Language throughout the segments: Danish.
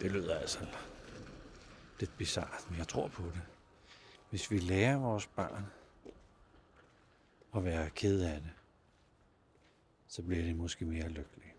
Det lyder altså lidt bizart, men jeg tror på det. Hvis vi lærer vores børn at være ked af det, så bliver de måske mere lykkelige.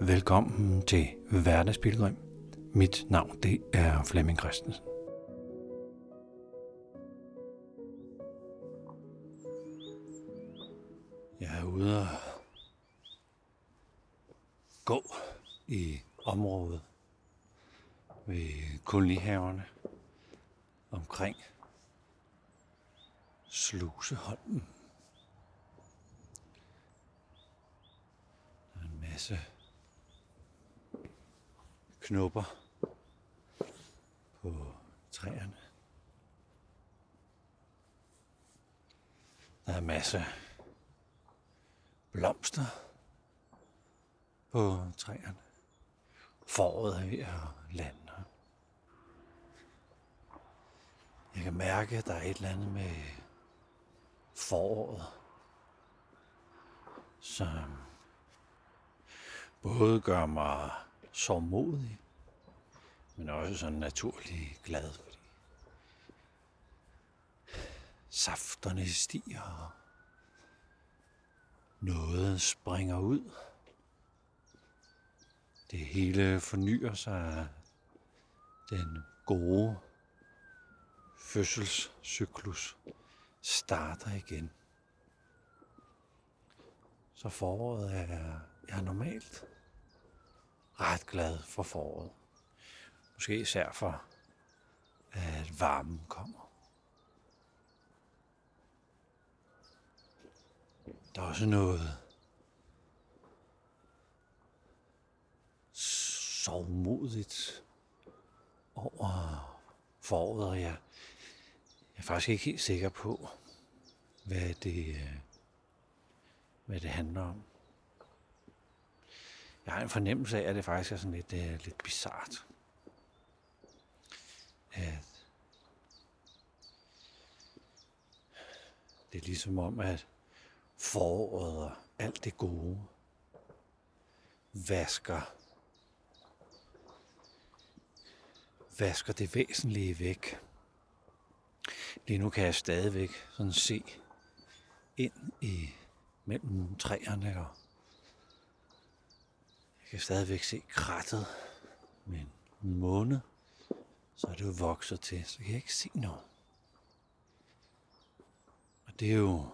Velkommen til Hverdagsbilledrøm. Mit navn det er Flemming Christensen. Kolonihaverne omkring Sluseholmen. Der er en masse knopper på træerne. Der er en masse blomster på træerne. Foråret er ved at lande. Jeg kan mærke, at der er et eller andet med foråret, som både gør mig sårmodig, men også sådan naturlig glad, fordi safterne stiger, og noget springer ud. Det hele fornyer sig den gode fødselscyklus starter igen. Så foråret er, jeg er normalt ret glad for foråret. Måske især for, at varmen kommer. Der er også noget sovmodigt over foråret, og jeg, jeg er faktisk ikke helt sikker på, hvad det, øh, hvad det handler om. Jeg har en fornemmelse af, at det faktisk er sådan lidt, uh, lidt bizart. At det er ligesom om, at foråret og alt det gode vasker vasker det væsentlige væk. Lige nu kan jeg stadigvæk sådan se ind i mellem træerne, og jeg kan stadigvæk se krattet med en måne, så er det jo vokset til, så kan jeg ikke se noget. Og det er jo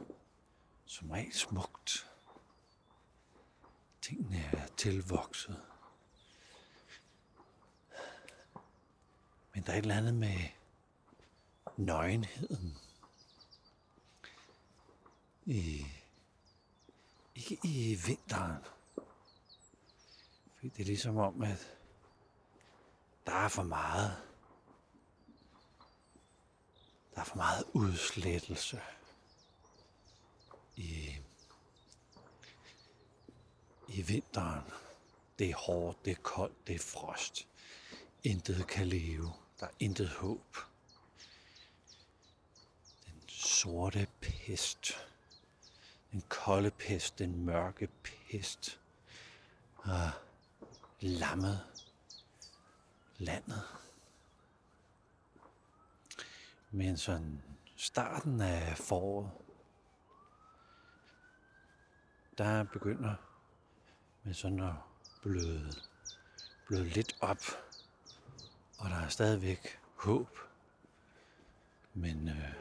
som regel smukt. Tingene er tilvokset. Men der er et eller andet med nøgenheden. I, ikke i vinteren. Fordi det er ligesom om, at der er for meget. Der er for meget udslettelse i, i vinteren. Det er hårdt, det er koldt, det er frost. Intet kan leve. Der er intet håb. Sorte pest. Den kolde pest, den mørke pest Og lammet landet. Men sådan starten af foråret, der begynder med sådan at bløde, bløde lidt op og der er stadigvæk håb. Men, øh,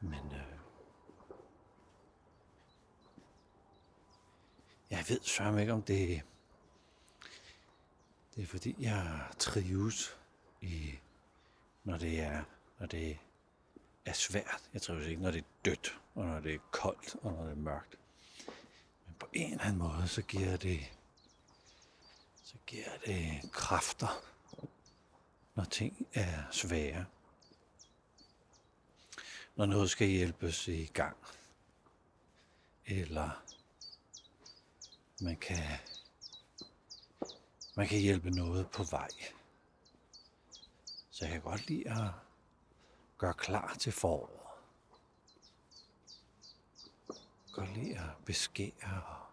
men øh, jeg ved sørme ikke, om det, det er fordi, jeg trives i, når det er, når det er svært. Jeg trives ikke, når det er dødt, og når det er koldt, og når det er mørkt. Men på en eller anden måde, så giver det så giver det kræfter, når ting er svære. Når noget skal hjælpes i gang. Eller man kan, man kan hjælpe noget på vej. Så jeg kan godt lide at gøre klar til foråret. godt lide at beskære og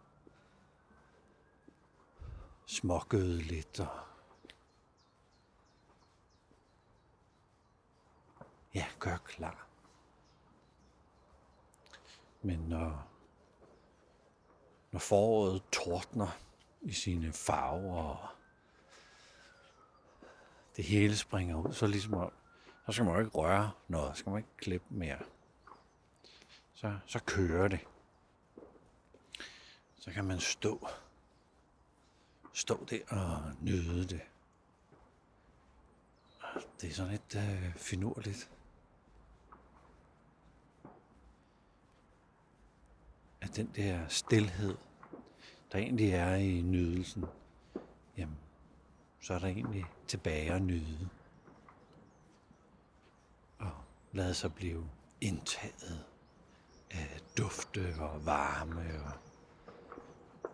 smågøde lidt og ja, gør klar. Men når, når foråret tordner i sine farver og det hele springer ud, så ligesom så skal man jo ikke røre noget, så skal man ikke klippe mere. Så, så kører det. Så kan man stå, stå der og nyde det. Det er sådan lidt øh, finurligt. Den der stillhed, der egentlig er i nydelsen, jamen, så er der egentlig tilbage at nyde. Og lade sig blive indtaget af dufte og varme. Og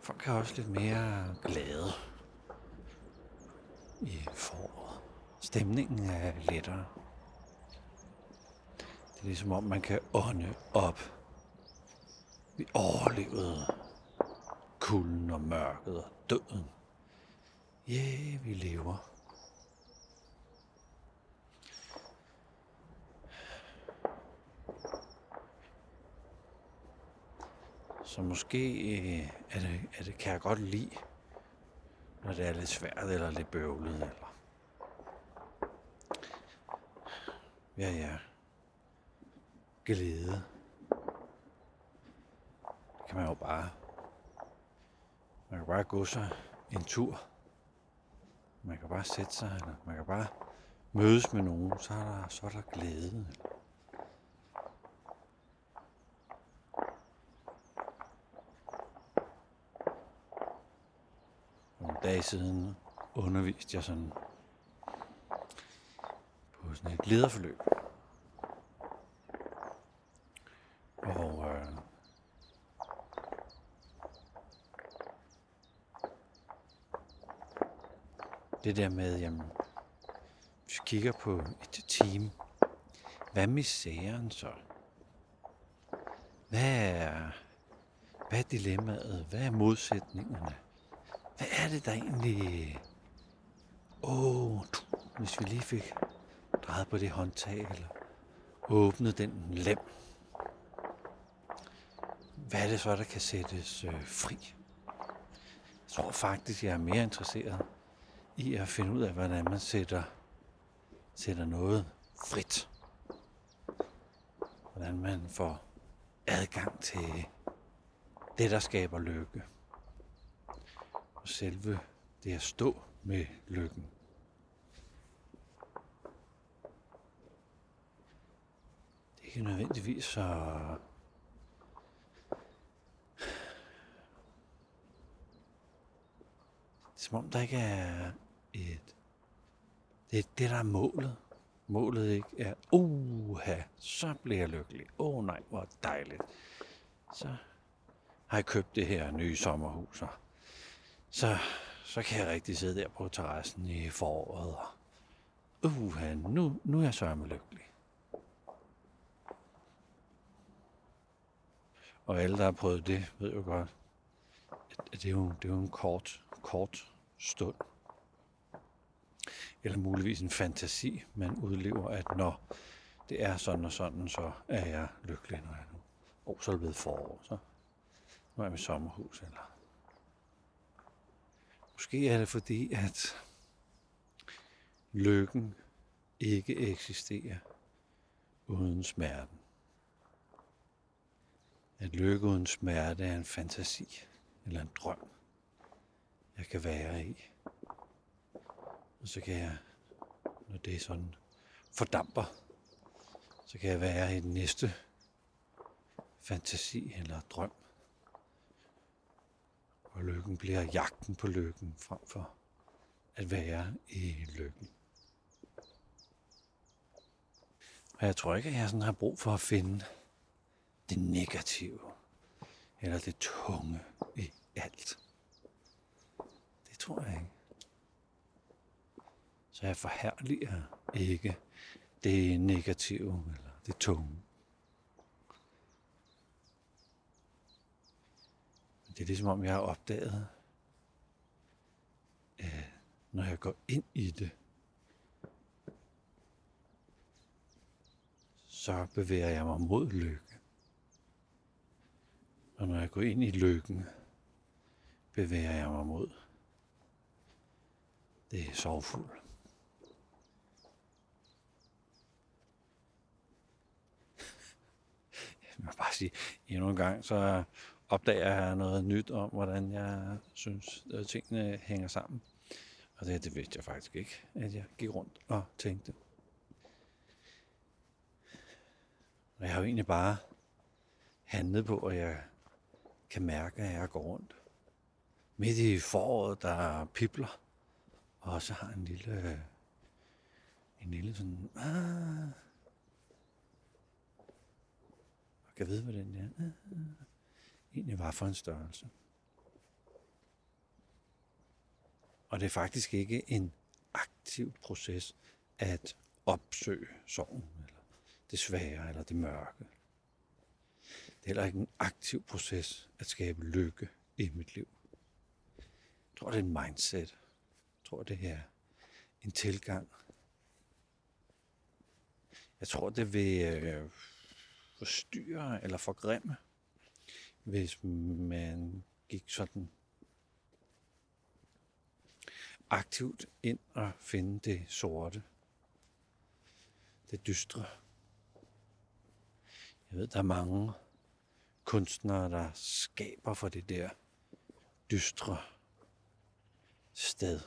folk er også lidt mere glade i foråret. Stemningen er lettere. Det er ligesom om, man kan ånde op. Vi overlevede kulden og mørket og døden. Ja, yeah, vi lever. Så måske øh, er, det, er det, kan jeg godt lide, når det er lidt svært eller lidt bøvlet. Eller... Ja, ja. Glæde. Kan man jo bare... Man kan bare gå sig en tur. Man kan bare sætte sig, eller man kan bare mødes med nogen, så er der, så er der glæde. dage siden underviste jeg sådan på sådan et lederforløb. Og øh, det der med, jamen, hvis vi kigger på et team, hvad er misæren så? Hvad er, hvad er dilemmaet? Hvad er modsætningerne? Hvad er det der egentlig... Åh, oh, hvis vi lige fik drejet på det håndtag, eller åbnet den lem. Hvad er det så, der kan sættes øh, fri? Jeg tror faktisk, jeg er mere interesseret i at finde ud af, hvordan man sætter, sætter noget frit. Hvordan man får adgang til det, der skaber lykke Og selve det at stå med lykken. Det er ikke nødvendigvis så som om der ikke er et... Det er det, der er målet. Målet ikke er, uha, så bliver jeg lykkelig. Åh oh, nej, hvor dejligt. Så har jeg købt det her nye sommerhus, og så, så kan jeg rigtig sidde der på terrassen i foråret. Og, uha, nu, nu er jeg sørme lykkelig. Og alle, der har prøvet det, ved jo godt, at det er jo, det er jo en kort, kort stund. Eller muligvis en fantasi, man udlever, at når det er sådan og sådan, så er jeg lykkelig, når jeg nu... Og så er det blevet forår, så nu er jeg i sommerhus, eller Måske er det fordi, at lykken ikke eksisterer uden smerten. At lykke uden smerte er en fantasi eller en drøm, jeg kan være i. Og så kan jeg, når det er sådan fordamper, så kan jeg være i den næste fantasi eller drøm, og lykken bliver jagten på lykken frem for at være i lykken. Og jeg tror ikke, at jeg sådan har brug for at finde det negative eller det tunge i alt. Det tror jeg ikke. Så jeg forhærliger ikke det negative eller det tunge. det er ligesom om, jeg har opdaget, at når jeg går ind i det, så bevæger jeg mig mod lykke. Og når jeg går ind i lykken, bevæger jeg mig mod det sorgfulde. Sorgfuldt. Jeg bare sige, endnu en gang, så opdager jeg noget nyt om, hvordan jeg synes, at tingene hænger sammen. Og det, det vidste jeg faktisk ikke, at jeg gik rundt og tænkte. Og jeg har jo egentlig bare handlet på, at jeg kan mærke, at jeg går rundt. Midt i foråret, der pipler, og så har en lille, øh, en lille sådan, ah, og kan vide, hvad den der øh, egentlig var for en størrelse. Og det er faktisk ikke en aktiv proces at opsøge sorgen, eller det svære, eller det mørke. Det er heller ikke en aktiv proces at skabe lykke i mit liv. Jeg tror, det er en mindset. Jeg tror, det er en tilgang. Jeg tror, det vil øh, forstyrre eller forgrimme, hvis man gik sådan aktivt ind og finde det sorte, det dystre. Jeg ved, der er mange kunstnere, der skaber for det der dystre sted.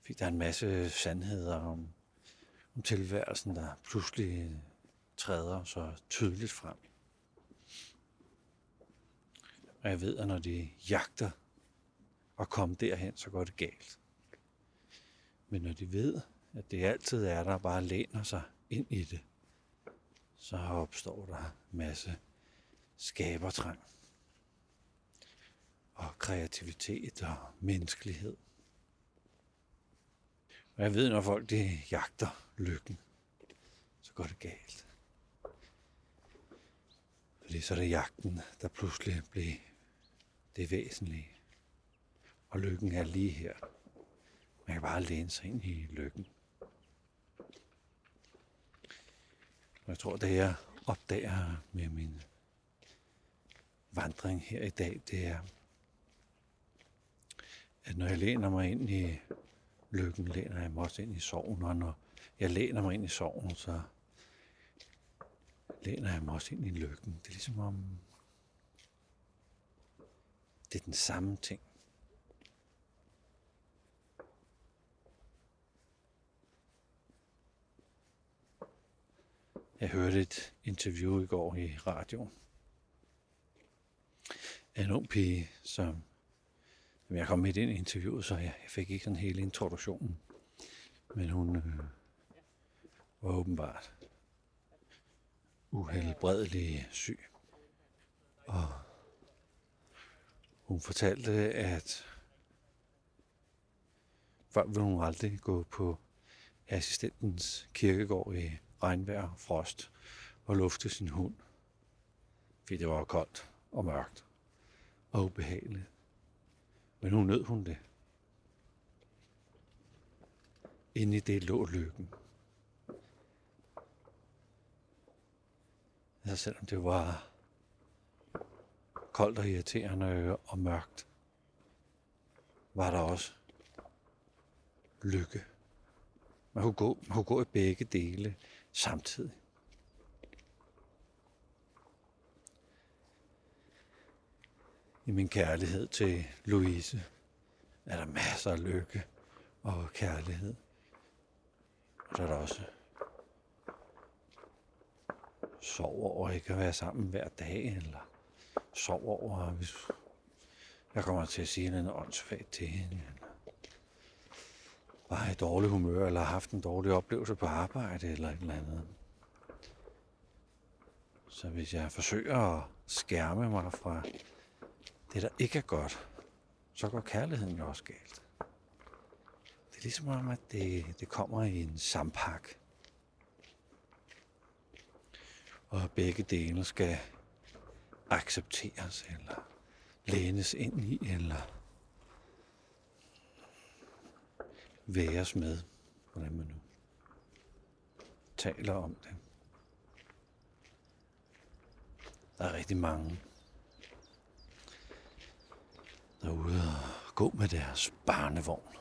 Fordi der er en masse sandheder om, om tilværelsen, der pludselig træder så tydeligt frem. Og jeg ved, at når de jagter at komme derhen, så går det galt. Men når de ved, at det altid er der, bare læner sig ind i det, så opstår der masse skabertrang og kreativitet og menneskelighed. Og jeg ved, når folk de jagter lykken, så går det galt. Fordi så er det jagten, der pludselig bliver det væsentlige. Og lykken er lige her. Man kan bare læne sig ind i lykken. Og jeg tror, det jeg opdager med min vandring her i dag, det er, at når jeg læner mig ind i lykken, læner jeg mig også ind i sorgen, og når jeg læner mig ind i sorgen, så læner jeg mig også ind i lykken. Det er ligesom om, det er den samme ting. Jeg hørte et interview i går i radioen af en ung pige, som jeg kom midt ind i interviewet, så jeg, fik ikke sådan hele introduktionen. Men hun øh, var åbenbart uhelbredelig syg. Og hun fortalte, at før ville hun aldrig gå på assistentens kirkegård i regnvejr og frost og lufte sin hund. Fordi det var koldt og mørkt og ubehageligt. Men nu nød hun det. Inde i det lå lykken. Altså selvom det var koldt og irriterende og mørkt, var der også lykke. Man kunne gå, man kunne gå i begge dele samtidig. I min kærlighed til Louise er der masser af lykke og kærlighed. Og så er der også sover over ikke at være sammen hver dag, eller sover over, hvis jeg kommer til at sige noget åndssvagt til hende, eller bare i dårlig humør, eller har haft en dårlig oplevelse på arbejde, eller et eller andet. Så hvis jeg forsøger at skærme mig fra det, der ikke er godt, så går kærligheden jo også galt. Det er ligesom om, at det, det kommer i en sampak. Og begge dele skal accepteres eller lænes ind i, eller væres med, hvordan man nu taler om det. Der er rigtig mange, der og gå med deres barnevogn.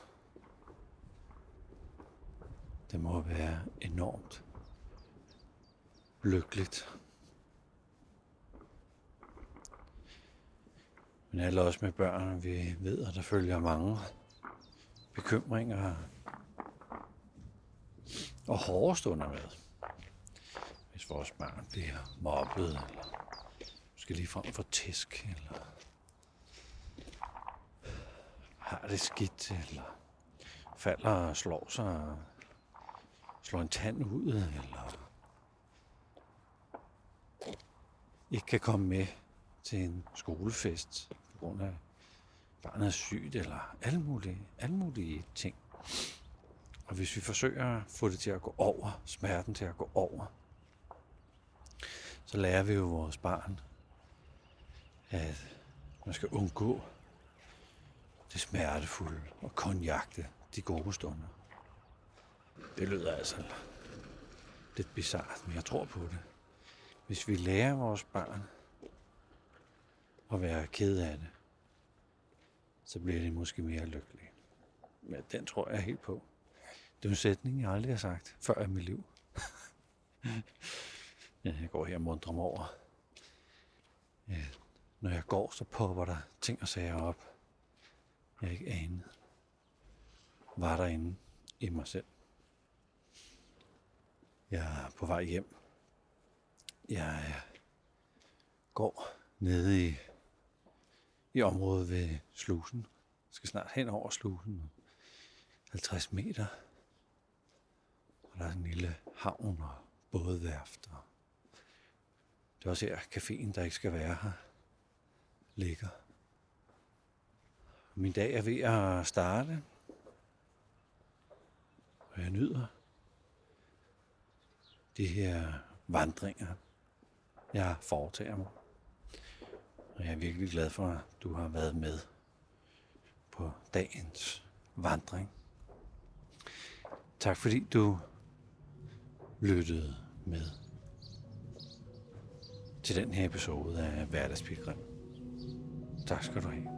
Det må være enormt lykkeligt. Men alle os med børn, vi ved, at der følger mange bekymringer og hårde stunder med. Hvis vores barn bliver mobbet, eller måske lige frem for tæsk, eller har det skidt, eller falder og slår sig, slår en tand ud, eller ikke kan komme med til en skolefest på grund af barnet er sygt, eller alle mulige, alle mulige ting. Og hvis vi forsøger at få det til at gå over, smerten til at gå over, så lærer vi jo vores barn, at man skal undgå det smertefulde og kun jagte de gode stunder. Det lyder altså lidt bizart, men jeg tror på det. Hvis vi lærer vores barn at være ked af det, så bliver de måske mere lykkelige. Men den tror jeg helt på. Det er en sætning, jeg aldrig har sagt før i mit liv. jeg går her og mundrer mig over. Ja, når jeg går, så popper der ting og sager op, jeg ikke anede, var derinde i mig selv. Jeg er på vej hjem. Jeg går nede i, i området ved slusen. Jeg skal snart hen over slusen. 50 meter. Og der er en lille havn og bådværft. Og det er også her caféen, der ikke skal være her, ligger. Min dag er ved at starte. Og jeg nyder de her vandringer, jeg foretager mig. Og jeg er virkelig glad for, at du har været med på dagens vandring. Tak fordi du lyttede med til den her episode af Hverdagspilgrim. Tak skal du have.